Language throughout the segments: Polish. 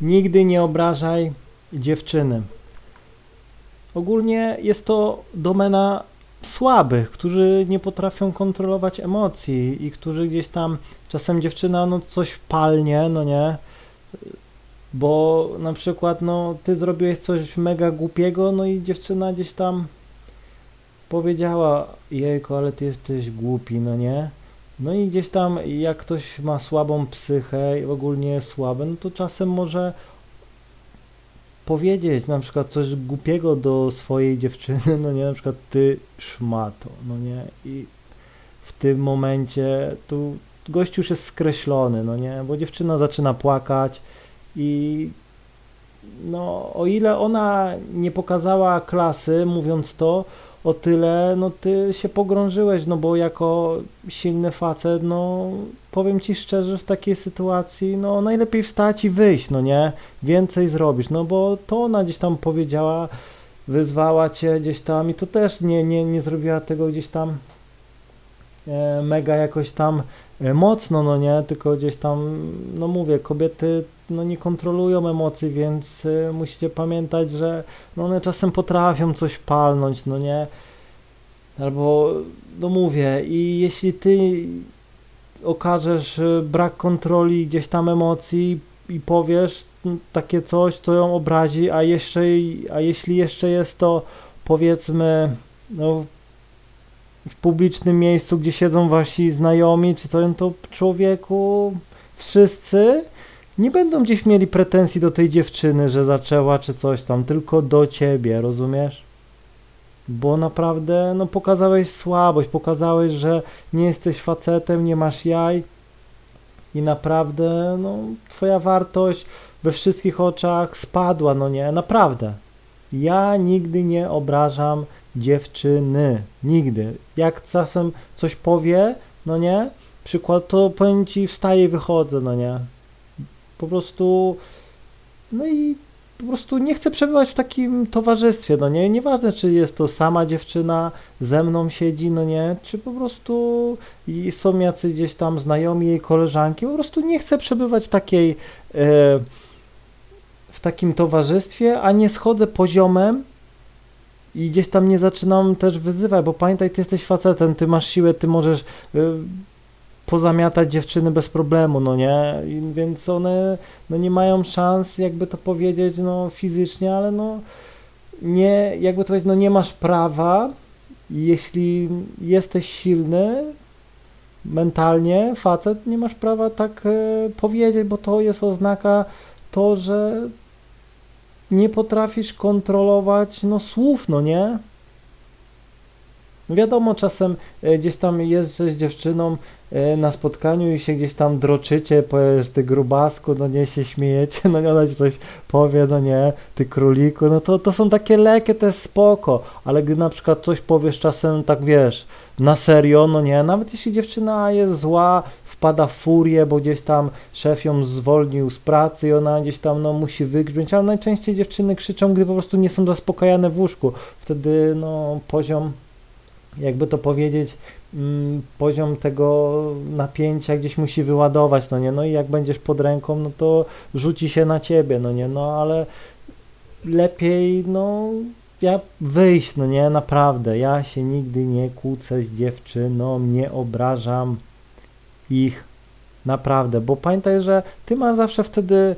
Nigdy nie obrażaj dziewczyny. Ogólnie jest to domena słabych, którzy nie potrafią kontrolować emocji i którzy gdzieś tam czasem dziewczyna no coś palnie, no nie, bo na przykład no ty zrobiłeś coś mega głupiego, no i dziewczyna gdzieś tam powiedziała jejku, ale ty jesteś głupi, no nie? No i gdzieś tam jak ktoś ma słabą psychę i ogólnie słabe, no to czasem może powiedzieć na przykład coś głupiego do swojej dziewczyny, no nie, na przykład ty szmato, no nie, i w tym momencie tu gość już jest skreślony, no nie, bo dziewczyna zaczyna płakać i no o ile ona nie pokazała klasy mówiąc to, o tyle, no ty się pogrążyłeś, no bo jako silny facet, no powiem ci szczerze, w takiej sytuacji, no najlepiej wstać i wyjść, no nie, więcej zrobisz, no bo to ona gdzieś tam powiedziała, wyzwała cię gdzieś tam i to też nie, nie, nie zrobiła tego gdzieś tam e, mega jakoś tam e, mocno, no nie, tylko gdzieś tam, no mówię, kobiety no nie kontrolują emocji, więc y, musicie pamiętać, że no one czasem potrafią coś palnąć, no nie? Albo, no mówię, i jeśli ty okażesz y, brak kontroli gdzieś tam emocji i powiesz takie coś, co ją obrazi, a jeszcze, a jeśli jeszcze jest to powiedzmy, no w publicznym miejscu, gdzie siedzą wasi znajomi, czy co, to człowieku wszyscy nie będą gdzieś mieli pretensji do tej dziewczyny, że zaczęła czy coś tam, tylko do ciebie, rozumiesz? Bo naprawdę, no pokazałeś słabość, pokazałeś, że nie jesteś facetem, nie masz jaj i naprawdę, no twoja wartość we wszystkich oczach spadła, no nie, naprawdę. Ja nigdy nie obrażam dziewczyny, nigdy. Jak czasem coś powie, no nie, przykład, to powiem ci, wstaję i wychodzę, no nie. Po prostu, no i po prostu nie chcę przebywać w takim towarzystwie, no nie, nieważne czy jest to sama dziewczyna, ze mną siedzi, no nie, czy po prostu są jacy gdzieś tam znajomi jej koleżanki, po prostu nie chcę przebywać w takiej, e, w takim towarzystwie, a nie schodzę poziomem i gdzieś tam nie zaczynam też wyzywać, bo pamiętaj, ty jesteś facetem, ty masz siłę, ty możesz e, pozamiatać dziewczyny bez problemu, no nie? Więc one no nie mają szans, jakby to powiedzieć, no fizycznie, ale no nie, jakby to powiedzieć, no nie masz prawa, jeśli jesteś silny mentalnie, facet, nie masz prawa tak e, powiedzieć, bo to jest oznaka to, że nie potrafisz kontrolować no słów, no nie? Wiadomo, czasem e, gdzieś tam jest z dziewczyną e, na spotkaniu i się gdzieś tam droczycie, powiesz ty grubasku, no nie się śmiejecie, no nie ona ci coś powie, no nie, ty króliku, no to, to są takie leki, to jest spoko, ale gdy na przykład coś powiesz czasem tak wiesz, na serio, no nie, nawet jeśli dziewczyna jest zła, wpada w furię, bo gdzieś tam szef ją zwolnił z pracy i ona gdzieś tam no musi wygrzmieć, ale najczęściej dziewczyny krzyczą, gdy po prostu nie są zaspokajane w łóżku, wtedy no poziom jakby to powiedzieć, mm, poziom tego napięcia gdzieś musi wyładować, no nie, no i jak będziesz pod ręką, no to rzuci się na ciebie, no nie, no ale lepiej, no ja wyjść, no nie, naprawdę, ja się nigdy nie kłócę z dziewczyną, nie obrażam ich, naprawdę, bo pamiętaj, że ty masz zawsze wtedy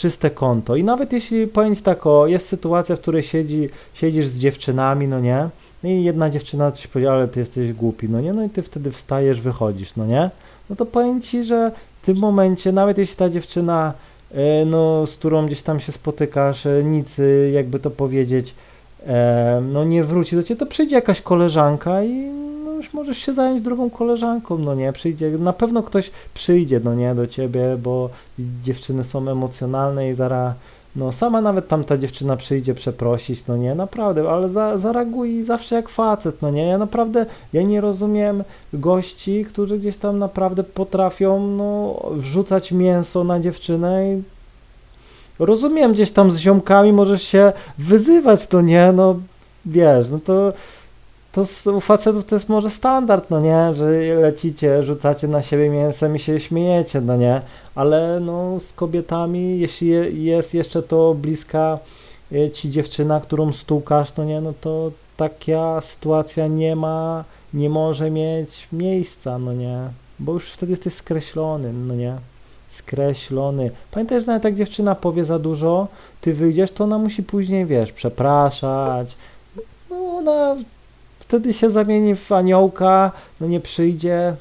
czyste konto. I nawet jeśli powiem tak, o, jest sytuacja, w której siedzi, siedzisz z dziewczynami, no nie, no i jedna dziewczyna coś powiedziała, ale ty jesteś głupi, no nie, no i ty wtedy wstajesz, wychodzisz, no nie, no to powiem ci, że w tym momencie, nawet jeśli ta dziewczyna, e, no, z którą gdzieś tam się spotykasz, e, nic, e, jakby to powiedzieć, no nie wróci do ciebie, to przyjdzie jakaś koleżanka i już możesz się zająć drugą koleżanką, no nie, przyjdzie, na pewno ktoś przyjdzie, no nie, do ciebie, bo dziewczyny są emocjonalne i zaraz, no sama nawet tamta dziewczyna przyjdzie przeprosić, no nie, naprawdę, ale za, zareaguj zawsze jak facet, no nie, ja naprawdę, ja nie rozumiem gości, którzy gdzieś tam naprawdę potrafią, no, wrzucać mięso na dziewczynę i rozumiem, gdzieś tam z ziomkami możesz się wyzywać, to nie, no, wiesz, no to to u facetów to jest może standard, no nie, że lecicie, rzucacie na siebie mięsem i się śmiejecie, no nie, ale no z kobietami, jeśli je, jest jeszcze to bliska e, ci dziewczyna, którą stukasz, no nie, no to taka sytuacja nie ma, nie może mieć miejsca, no nie, bo już wtedy jesteś skreślony, no nie, skreślony. Pamiętaj, że nawet jak dziewczyna powie za dużo, ty wyjdziesz, to ona musi później, wiesz, przepraszać, no ona wtedy się zamieni w aniołka, no nie przyjdzie,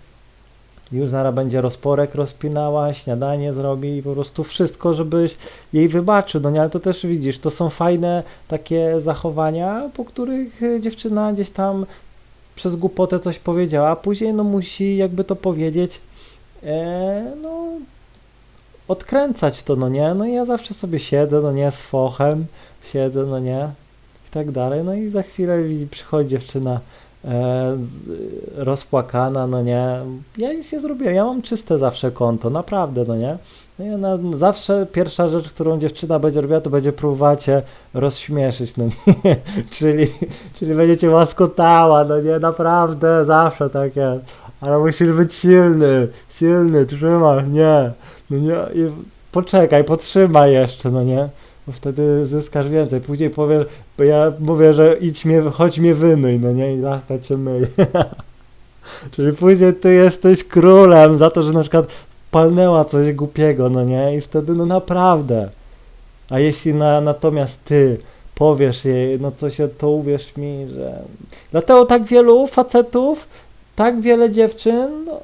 już zaraz będzie rozporek rozpinała, śniadanie zrobi i po prostu wszystko, żebyś jej wybaczył. No nie, ale to też widzisz, to są fajne takie zachowania, po których dziewczyna gdzieś tam przez głupotę coś powiedziała, a później no musi jakby to powiedzieć, e, no odkręcać to, no nie, no i ja zawsze sobie siedzę, no nie, z fochem, siedzę, no nie, i tak dalej, no i za chwilę przychodzi dziewczyna e, rozpłakana, no nie, ja nic nie zrobiłem, ja mam czyste zawsze konto, naprawdę, no nie, no i ona, zawsze pierwsza rzecz, którą dziewczyna będzie robiła, to będzie próbować cię rozśmieszyć, no nie, czyli, czyli będzie cię łaskotała, no nie, naprawdę, zawsze takie, ale musisz być silny, silny, trzymaj, nie, no nie, i poczekaj, potrzymaj jeszcze, no nie, bo wtedy zyskasz więcej. Później powiesz, bo ja mówię, że idź mnie, chodź mnie wymyj, no nie, i lachta cię. Czyli później ty jesteś królem za to, że na przykład palnęła coś głupiego, no nie, i wtedy no naprawdę. A jeśli na, natomiast ty powiesz jej, no coś, to uwierz mi, że... Dlatego tak wielu facetów, tak wiele dziewczyn, no,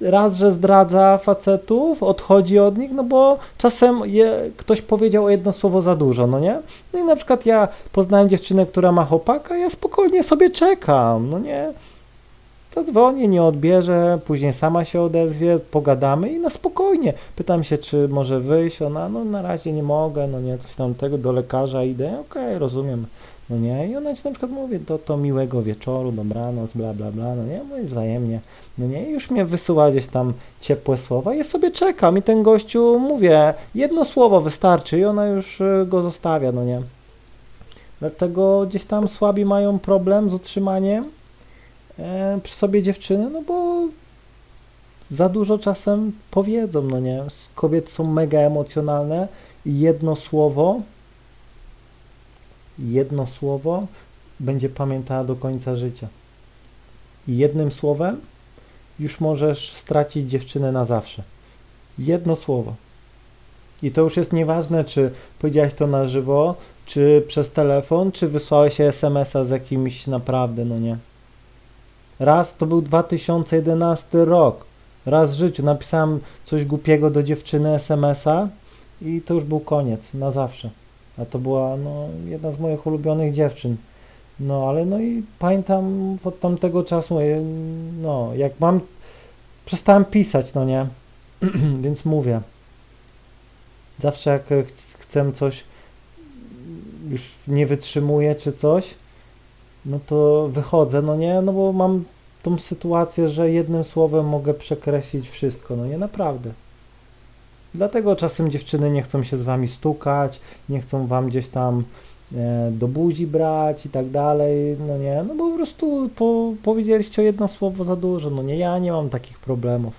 raz, że zdradza facetów, odchodzi od nich, no bo czasem je, ktoś powiedział jedno słowo za dużo, no nie? No i na przykład ja poznałem dziewczynę, która ma chłopaka, ja spokojnie sobie czekam, no nie? Zadzwonię, nie odbierze, później sama się odezwie, pogadamy i na spokojnie. Pytam się, czy może wyjść, ona, no na razie nie mogę, no nie, coś tam tego, do lekarza idę, okej, okay, rozumiem, no nie, i ona ci na przykład mówi, to, to miłego wieczoru, dobranoc, bla, bla, bla, no nie, mówi wzajemnie, no nie, już mnie wysyła gdzieś tam ciepłe słowa, ja sobie czekam i ten gościu, mówię, jedno słowo wystarczy i ona już y, go zostawia, no nie. Dlatego gdzieś tam słabi mają problem z utrzymaniem przy sobie dziewczyny, no bo za dużo czasem powiedzą, no nie. Kobiety są mega emocjonalne i jedno słowo, jedno słowo będzie pamiętała do końca życia. I jednym słowem już możesz stracić dziewczynę na zawsze. Jedno słowo. I to już jest nieważne, czy powiedziałeś to na żywo, czy przez telefon, czy wysłałeś SMS-a z jakimś naprawdę, no nie. Raz to był 2011 rok. Raz w życiu napisałem coś głupiego do dziewczyny SMS-a i to już był koniec, na zawsze. A to była no, jedna z moich ulubionych dziewczyn. No ale no i pamiętam od tamtego czasu, no jak mam, przestałem pisać, no nie, więc mówię. Zawsze jak chcę coś, już nie wytrzymuję czy coś, no to wychodzę, no nie, no bo mam tą sytuację, że jednym słowem mogę przekreślić wszystko, no nie, naprawdę. Dlatego czasem dziewczyny nie chcą się z wami stukać, nie chcą wam gdzieś tam e, do buzi brać i tak dalej, no nie, no bo po prostu po, powiedzieliście jedno słowo za dużo, no nie, ja nie mam takich problemów.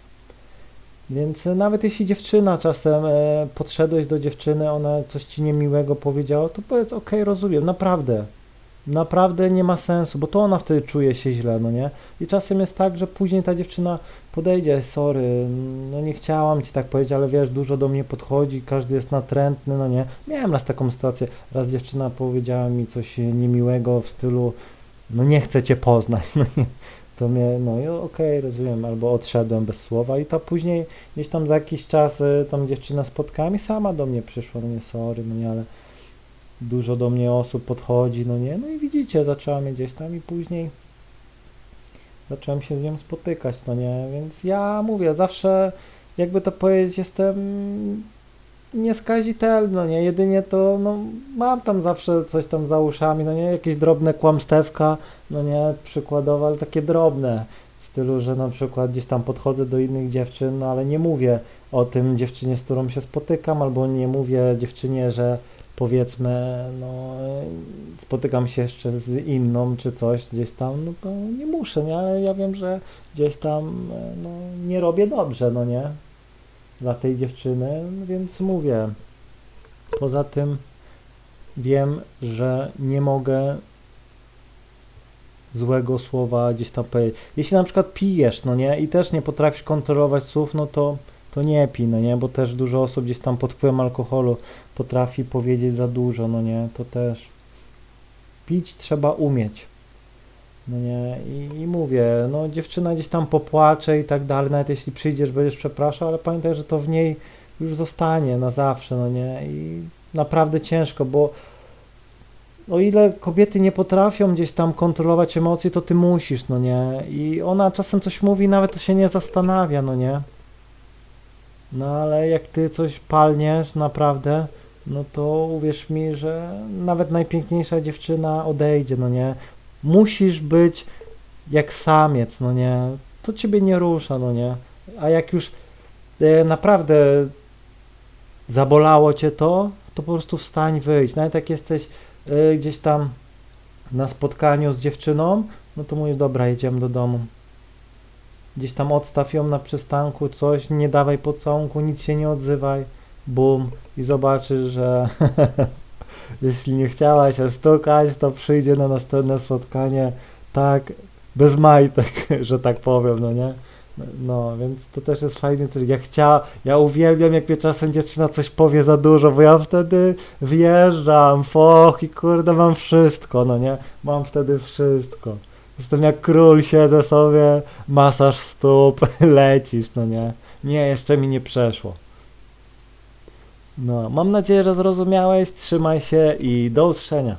Więc nawet jeśli dziewczyna czasem e, podszedłeś do dziewczyny, ona coś ci niemiłego powiedziała, to powiedz, ok, rozumiem, naprawdę, naprawdę nie ma sensu, bo to ona wtedy czuje się źle, no nie? I czasem jest tak, że później ta dziewczyna podejdzie, sorry, no nie chciałam ci tak powiedzieć, ale wiesz, dużo do mnie podchodzi, każdy jest natrętny, no nie? Miałem raz taką sytuację, raz dziewczyna powiedziała mi coś niemiłego w stylu, no nie chcę cię poznać, no nie? To mnie, no i okej, okay, rozumiem, albo odszedłem bez słowa i to później gdzieś tam za jakiś czas y, tam dziewczyna spotkała i sama do mnie przyszła, no nie, sorry, no nie, ale dużo do mnie osób podchodzi, no nie, no i widzicie, zaczęła mnie gdzieś tam i później zacząłem się z nią spotykać, no nie, więc ja mówię, zawsze jakby to powiedzieć, jestem nieskazitelny, no nie, jedynie to, no mam tam zawsze coś tam za uszami, no nie, jakieś drobne kłamstewka, no nie, przykładowo, ale takie drobne, w stylu, że na przykład gdzieś tam podchodzę do innych dziewczyn, no ale nie mówię o tym dziewczynie, z którą się spotykam, albo nie mówię dziewczynie, że powiedzmy, no, spotykam się jeszcze z inną czy coś gdzieś tam, no to nie muszę, nie? Ale ja wiem, że gdzieś tam, no, nie robię dobrze, no nie? Dla tej dziewczyny, więc mówię. Poza tym wiem, że nie mogę złego słowa gdzieś tam powiedzieć. Jeśli na przykład pijesz, no nie, i też nie potrafisz kontrolować słów, no to, to nie pij, no nie, bo też dużo osób gdzieś tam pod wpływem alkoholu potrafi powiedzieć za dużo, no nie, to też pić trzeba umieć. No nie, i, i mówię, no dziewczyna gdzieś tam popłacze i tak dalej, nawet jeśli przyjdziesz, będziesz przepraszał, ale pamiętaj, że to w niej już zostanie na zawsze, no nie, i naprawdę ciężko, bo o ile kobiety nie potrafią gdzieś tam kontrolować emocji, to ty musisz, no nie? I ona czasem coś mówi, nawet to się nie zastanawia, no nie? No ale jak ty coś palniesz naprawdę, no to uwierz mi, że nawet najpiękniejsza dziewczyna odejdzie, no nie? Musisz być jak samiec, no nie? To ciebie nie rusza, no nie? A jak już e, naprawdę zabolało cię to, to po prostu wstań, wyjdź. Nawet jak jesteś y, gdzieś tam na spotkaniu z dziewczyną, no to mówię, dobra, jedziemy do domu. Gdzieś tam odstaw ją na przystanku, coś, nie dawaj pocałunku, nic się nie odzywaj, bum, i zobaczysz, że jeśli nie chciałaś się stukać, to przyjdzie na następne spotkanie tak, bez majtek, że tak powiem, no nie? No, więc to też jest fajny trik. Ja chciała, ja uwielbiam, jak mnie czasem dziewczyna coś powie za dużo, bo ja wtedy wjeżdżam, foch i kurde, mam wszystko, no nie? Mam wtedy wszystko. Jestem jak król, siedzę sobie, masaż stóp, lecisz, no nie? Nie, jeszcze mi nie przeszło. No, mam nadzieję, że zrozumiałeś, trzymaj się i do usłyszenia.